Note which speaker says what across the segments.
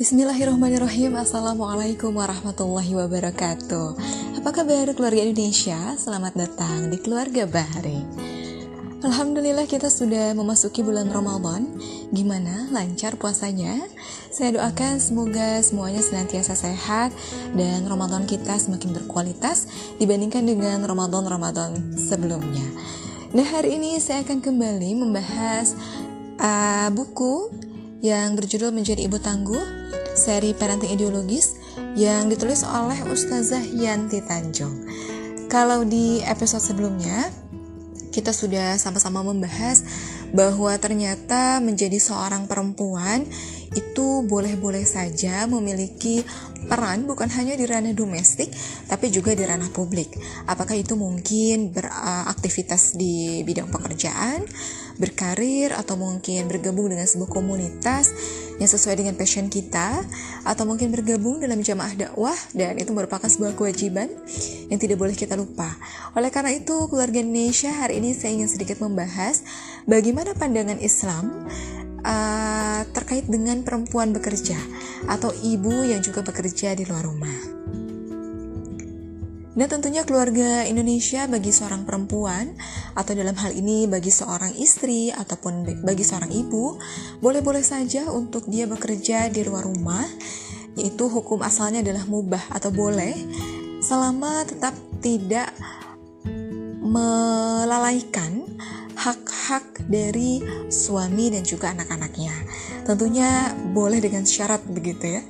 Speaker 1: Bismillahirrahmanirrahim Assalamualaikum warahmatullahi wabarakatuh Apa kabar keluarga Indonesia? Selamat datang di keluarga Bahari Alhamdulillah kita sudah memasuki bulan Ramadan Gimana? Lancar puasanya? Saya doakan semoga semuanya senantiasa sehat Dan Ramadan kita semakin berkualitas Dibandingkan dengan Ramadan-Ramadan sebelumnya Nah hari ini saya akan kembali membahas uh, buku yang berjudul Menjadi Ibu Tangguh, seri parenting ideologis yang ditulis oleh Ustazah Yanti Tanjung. Kalau di episode sebelumnya, kita sudah sama-sama membahas bahwa ternyata menjadi seorang perempuan itu boleh-boleh saja memiliki peran bukan hanya di ranah domestik tapi juga di ranah publik. Apakah itu mungkin beraktivitas di bidang pekerjaan, berkarir atau mungkin bergabung dengan sebuah komunitas yang sesuai dengan passion kita atau mungkin bergabung dalam jamaah dakwah dan itu merupakan sebuah kewajiban yang tidak boleh kita lupa. Oleh karena itu, keluarga Indonesia hari ini saya ingin sedikit membahas bagaimana pandangan Islam uh, terkait dengan perempuan bekerja atau ibu yang juga bekerja di luar rumah. Nah tentunya keluarga Indonesia bagi seorang perempuan atau dalam hal ini bagi seorang istri ataupun bagi seorang ibu boleh-boleh saja untuk dia bekerja di luar rumah yaitu hukum asalnya adalah mubah atau boleh selama tetap tidak melalaikan hak-hak dari suami dan juga anak-anaknya. Tentunya boleh dengan syarat begitu ya.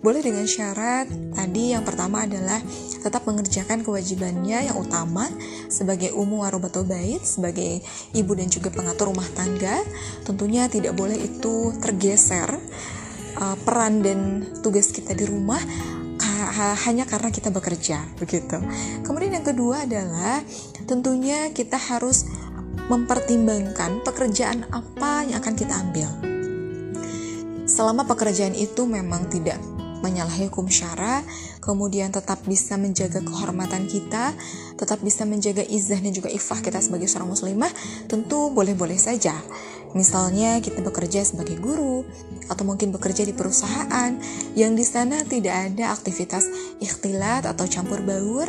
Speaker 1: Boleh dengan syarat tadi yang pertama adalah tetap mengerjakan kewajibannya yang utama sebagai umum warobatul bait, sebagai ibu dan juga pengatur rumah tangga. Tentunya tidak boleh itu tergeser uh, peran dan tugas kita di rumah hanya karena kita bekerja begitu. Kemudian yang kedua adalah tentunya kita harus mempertimbangkan pekerjaan apa yang akan kita ambil. Selama pekerjaan itu memang tidak menyalahi hukum syara, kemudian tetap bisa menjaga kehormatan kita, tetap bisa menjaga izah dan juga ifah kita sebagai seorang muslimah, tentu boleh-boleh saja. Misalnya kita bekerja sebagai guru atau mungkin bekerja di perusahaan yang di sana tidak ada aktivitas ikhtilat atau campur baur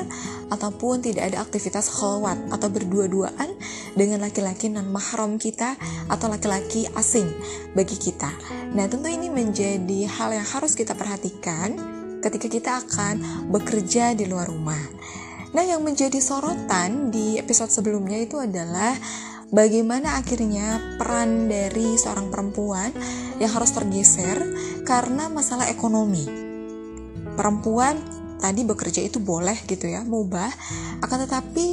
Speaker 1: ataupun tidak ada aktivitas khalwat atau berdua-duaan dengan laki-laki non mahram kita atau laki-laki asing bagi kita. Nah, tentu ini menjadi hal yang harus kita perhatikan ketika kita akan bekerja di luar rumah. Nah, yang menjadi sorotan di episode sebelumnya itu adalah bagaimana akhirnya peran dari seorang perempuan yang harus tergeser karena masalah ekonomi. Perempuan tadi bekerja itu boleh gitu ya, mubah, akan tetapi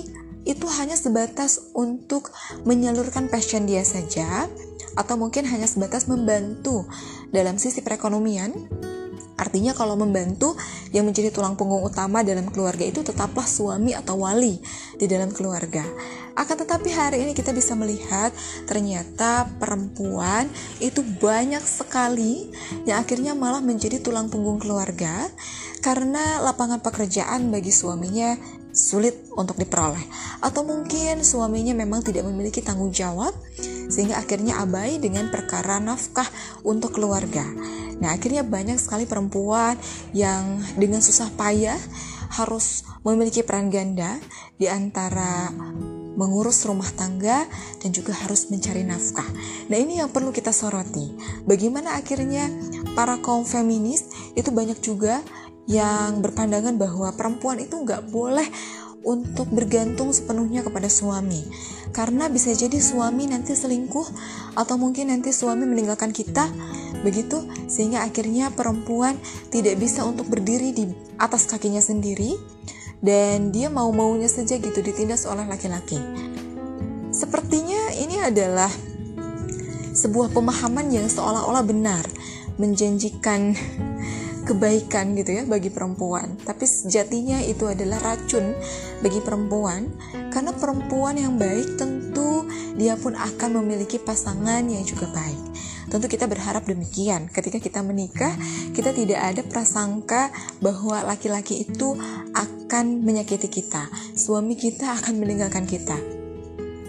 Speaker 1: itu hanya sebatas untuk menyalurkan passion dia saja atau mungkin hanya sebatas membantu dalam sisi perekonomian Artinya kalau membantu yang menjadi tulang punggung utama dalam keluarga itu tetaplah suami atau wali di dalam keluarga. Akan tetapi hari ini kita bisa melihat ternyata perempuan itu banyak sekali yang akhirnya malah menjadi tulang punggung keluarga karena lapangan pekerjaan bagi suaminya sulit untuk diperoleh atau mungkin suaminya memang tidak memiliki tanggung jawab sehingga akhirnya abai dengan perkara nafkah untuk keluarga. Nah, akhirnya banyak sekali perempuan yang dengan susah payah harus memiliki peran ganda di antara mengurus rumah tangga dan juga harus mencari nafkah. Nah, ini yang perlu kita soroti. Bagaimana akhirnya para kaum feminis itu banyak juga yang berpandangan bahwa perempuan itu nggak boleh untuk bergantung sepenuhnya kepada suami karena bisa jadi suami nanti selingkuh atau mungkin nanti suami meninggalkan kita begitu sehingga akhirnya perempuan tidak bisa untuk berdiri di atas kakinya sendiri dan dia mau-maunya saja gitu ditindas oleh laki-laki. Sepertinya ini adalah sebuah pemahaman yang seolah-olah benar menjanjikan kebaikan gitu ya bagi perempuan. Tapi sejatinya itu adalah racun bagi perempuan karena perempuan yang baik tentu dia pun akan memiliki pasangan yang juga baik tentu kita berharap demikian ketika kita menikah kita tidak ada prasangka bahwa laki-laki itu akan menyakiti kita suami kita akan meninggalkan kita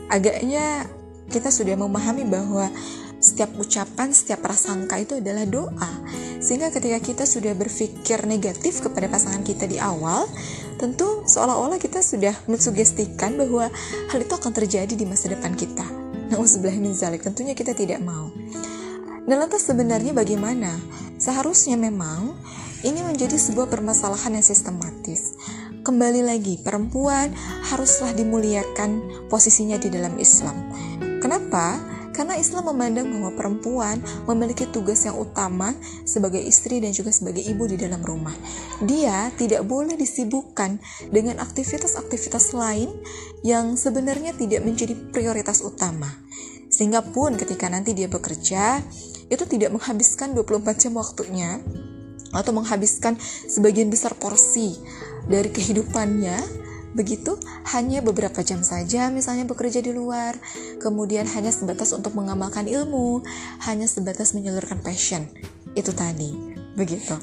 Speaker 1: agaknya kita sudah memahami bahwa setiap ucapan, setiap prasangka itu adalah doa. Sehingga ketika kita sudah berpikir negatif kepada pasangan kita di awal, tentu seolah-olah kita sudah mensugestikan bahwa hal itu akan terjadi di masa depan kita. Nauzubillah min zalik, tentunya kita tidak mau. Dan lantas sebenarnya bagaimana? Seharusnya memang ini menjadi sebuah permasalahan yang sistematis. Kembali lagi, perempuan haruslah dimuliakan posisinya di dalam Islam. Kenapa? Karena Islam memandang bahwa perempuan memiliki tugas yang utama sebagai istri dan juga sebagai ibu di dalam rumah. Dia tidak boleh disibukkan dengan aktivitas-aktivitas lain yang sebenarnya tidak menjadi prioritas utama. Sehingga pun ketika nanti dia bekerja, itu tidak menghabiskan 24 jam waktunya atau menghabiskan sebagian besar porsi dari kehidupannya Begitu, hanya beberapa jam saja misalnya bekerja di luar, kemudian hanya sebatas untuk mengamalkan ilmu, hanya sebatas menyalurkan passion. Itu tadi, begitu.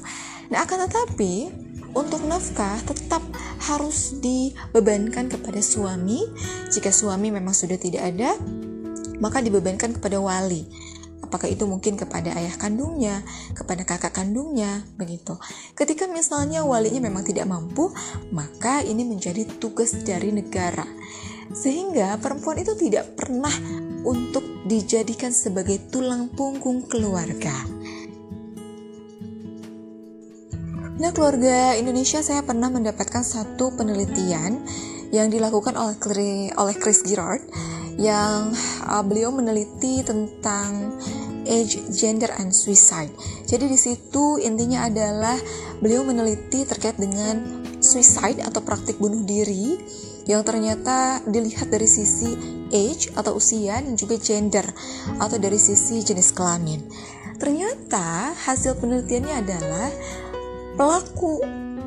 Speaker 1: Nah, akan tetapi untuk nafkah tetap harus dibebankan kepada suami. Jika suami memang sudah tidak ada, maka dibebankan kepada wali. Apakah itu mungkin kepada ayah kandungnya, kepada kakak kandungnya, begitu. Ketika misalnya walinya memang tidak mampu, maka ini menjadi tugas dari negara. Sehingga perempuan itu tidak pernah untuk dijadikan sebagai tulang punggung keluarga. Nah, keluarga Indonesia saya pernah mendapatkan satu penelitian yang dilakukan oleh oleh Chris Girard yang uh, beliau meneliti tentang age, gender, and suicide. Jadi di situ intinya adalah beliau meneliti terkait dengan suicide atau praktik bunuh diri yang ternyata dilihat dari sisi age atau usia dan juga gender atau dari sisi jenis kelamin. Ternyata hasil penelitiannya adalah pelaku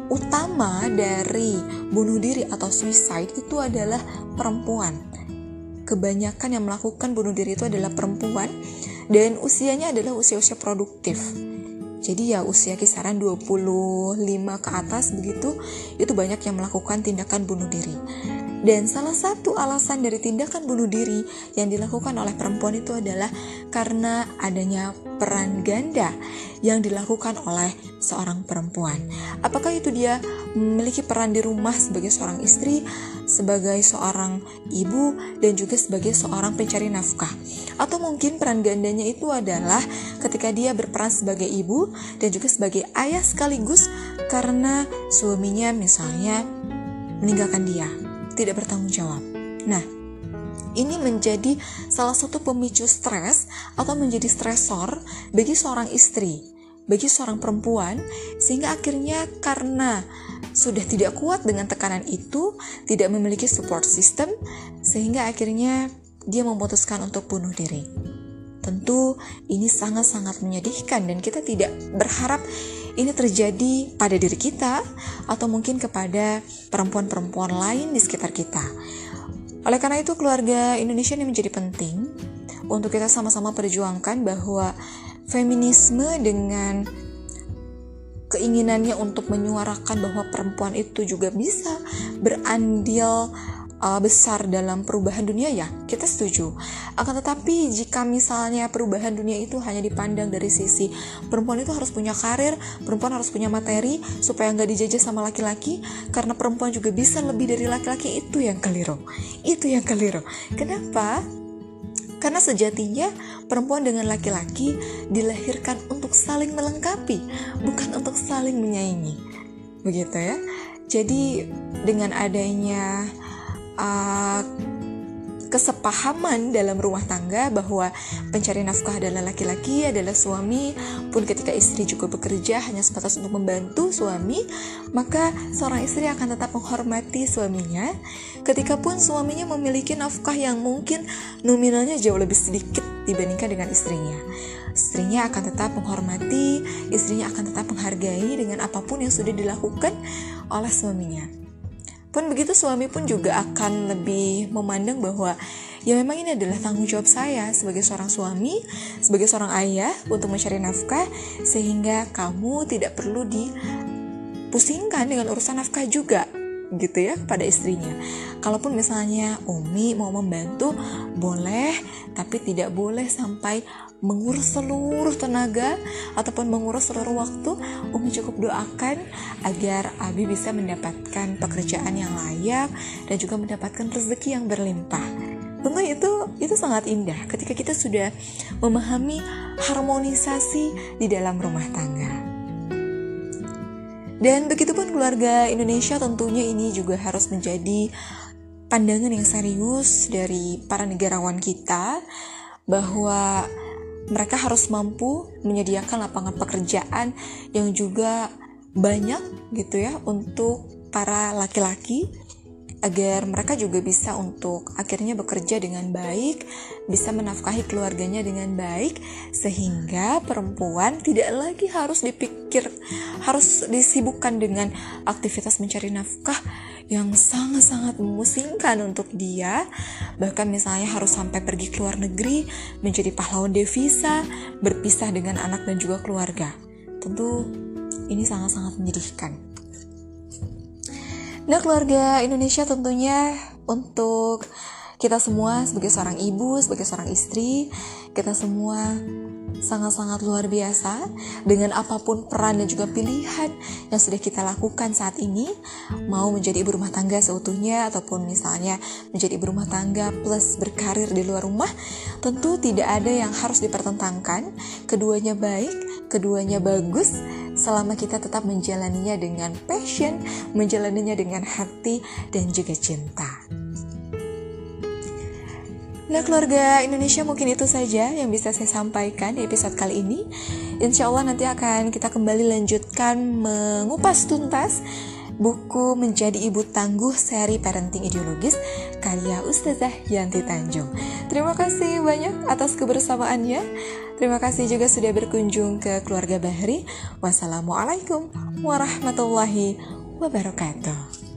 Speaker 1: utama dari bunuh diri atau suicide itu adalah perempuan kebanyakan yang melakukan bunuh diri itu adalah perempuan dan usianya adalah usia-usia produktif. Jadi ya usia kisaran 25 ke atas begitu itu banyak yang melakukan tindakan bunuh diri. Dan salah satu alasan dari tindakan bunuh diri yang dilakukan oleh perempuan itu adalah karena adanya peran ganda yang dilakukan oleh seorang perempuan. Apakah itu dia memiliki peran di rumah sebagai seorang istri, sebagai seorang ibu, dan juga sebagai seorang pencari nafkah? Atau mungkin peran gandanya itu adalah ketika dia berperan sebagai ibu dan juga sebagai ayah sekaligus karena suaminya misalnya meninggalkan dia tidak bertanggung jawab. Nah, ini menjadi salah satu pemicu stres atau menjadi stresor bagi seorang istri, bagi seorang perempuan, sehingga akhirnya karena sudah tidak kuat dengan tekanan itu, tidak memiliki support system, sehingga akhirnya dia memutuskan untuk bunuh diri. Tentu ini sangat-sangat menyedihkan dan kita tidak berharap ini terjadi pada diri kita atau mungkin kepada perempuan-perempuan lain di sekitar kita. Oleh karena itu keluarga Indonesia ini menjadi penting untuk kita sama-sama perjuangkan bahwa feminisme dengan keinginannya untuk menyuarakan bahwa perempuan itu juga bisa berandil uh, besar dalam perubahan dunia ya kita setuju akan tetapi jika misalnya perubahan dunia itu hanya dipandang dari sisi perempuan itu harus punya karir perempuan harus punya materi supaya nggak dijajah sama laki-laki karena perempuan juga bisa lebih dari laki-laki itu yang keliru itu yang keliru kenapa karena sejatinya perempuan dengan laki-laki dilahirkan untuk saling melengkapi, bukan untuk saling menyaingi. Begitu ya. Jadi dengan adanya uh, kesepahaman dalam rumah tangga bahwa pencari nafkah adalah laki-laki, adalah suami, pun ketika istri juga bekerja hanya sebatas untuk membantu suami, maka seorang istri akan tetap menghormati suaminya. Ketika pun suaminya memiliki nafkah yang mungkin nominalnya jauh lebih sedikit dibandingkan dengan istrinya. Istrinya akan tetap menghormati, istrinya akan tetap menghargai dengan apa pun yang sudah dilakukan oleh suaminya. Pun begitu suami pun juga akan lebih memandang bahwa ya memang ini adalah tanggung jawab saya sebagai seorang suami, sebagai seorang ayah untuk mencari nafkah sehingga kamu tidak perlu dipusingkan dengan urusan nafkah juga. gitu ya kepada istrinya. Kalaupun misalnya Umi mau membantu, boleh, tapi tidak boleh sampai mengurus seluruh tenaga ataupun mengurus seluruh waktu. Umi cukup doakan agar Abi bisa mendapatkan pekerjaan yang layak dan juga mendapatkan rezeki yang berlimpah. Tentu itu itu sangat indah ketika kita sudah memahami harmonisasi di dalam rumah tangga. Dan begitupun keluarga Indonesia tentunya ini juga harus menjadi pandangan yang serius dari para negarawan kita bahwa mereka harus mampu menyediakan lapangan pekerjaan yang juga banyak gitu ya untuk para laki-laki agar mereka juga bisa untuk akhirnya bekerja dengan baik, bisa menafkahi keluarganya dengan baik, sehingga perempuan tidak lagi harus dipikir, harus disibukkan dengan aktivitas mencari nafkah yang sangat-sangat memusingkan untuk dia, bahkan misalnya harus sampai pergi ke luar negeri, menjadi pahlawan devisa, berpisah dengan anak dan juga keluarga. Tentu ini sangat-sangat menyedihkan. Nah keluarga Indonesia tentunya untuk kita semua sebagai seorang ibu, sebagai seorang istri, kita semua sangat-sangat luar biasa dengan apa pun peran dan juga pilihan yang sudah kita lakukan saat ini mau menjadi ibu rumah tangga seutuhnya ataupun misalnya menjadi ibu rumah tangga plus berkarir di luar rumah tentu tidak ada yang harus dipertentangkan keduanya baik keduanya bagus selama kita tetap menjalaninya dengan passion, menjalaninya dengan hati dan juga cinta. Nah keluarga Indonesia mungkin itu saja yang bisa saya sampaikan di episode kali ini Insya Allah nanti akan kita kembali lanjutkan mengupas tuntas buku Menjadi Ibu Tangguh seri Parenting Ideologis karya Ustazah Yanti Tanjung. Terima kasih banyak atas kebersamaannya. Terima kasih juga sudah berkunjung ke keluarga Bahri. Wassalamualaikum warahmatullahi wabarakatuh.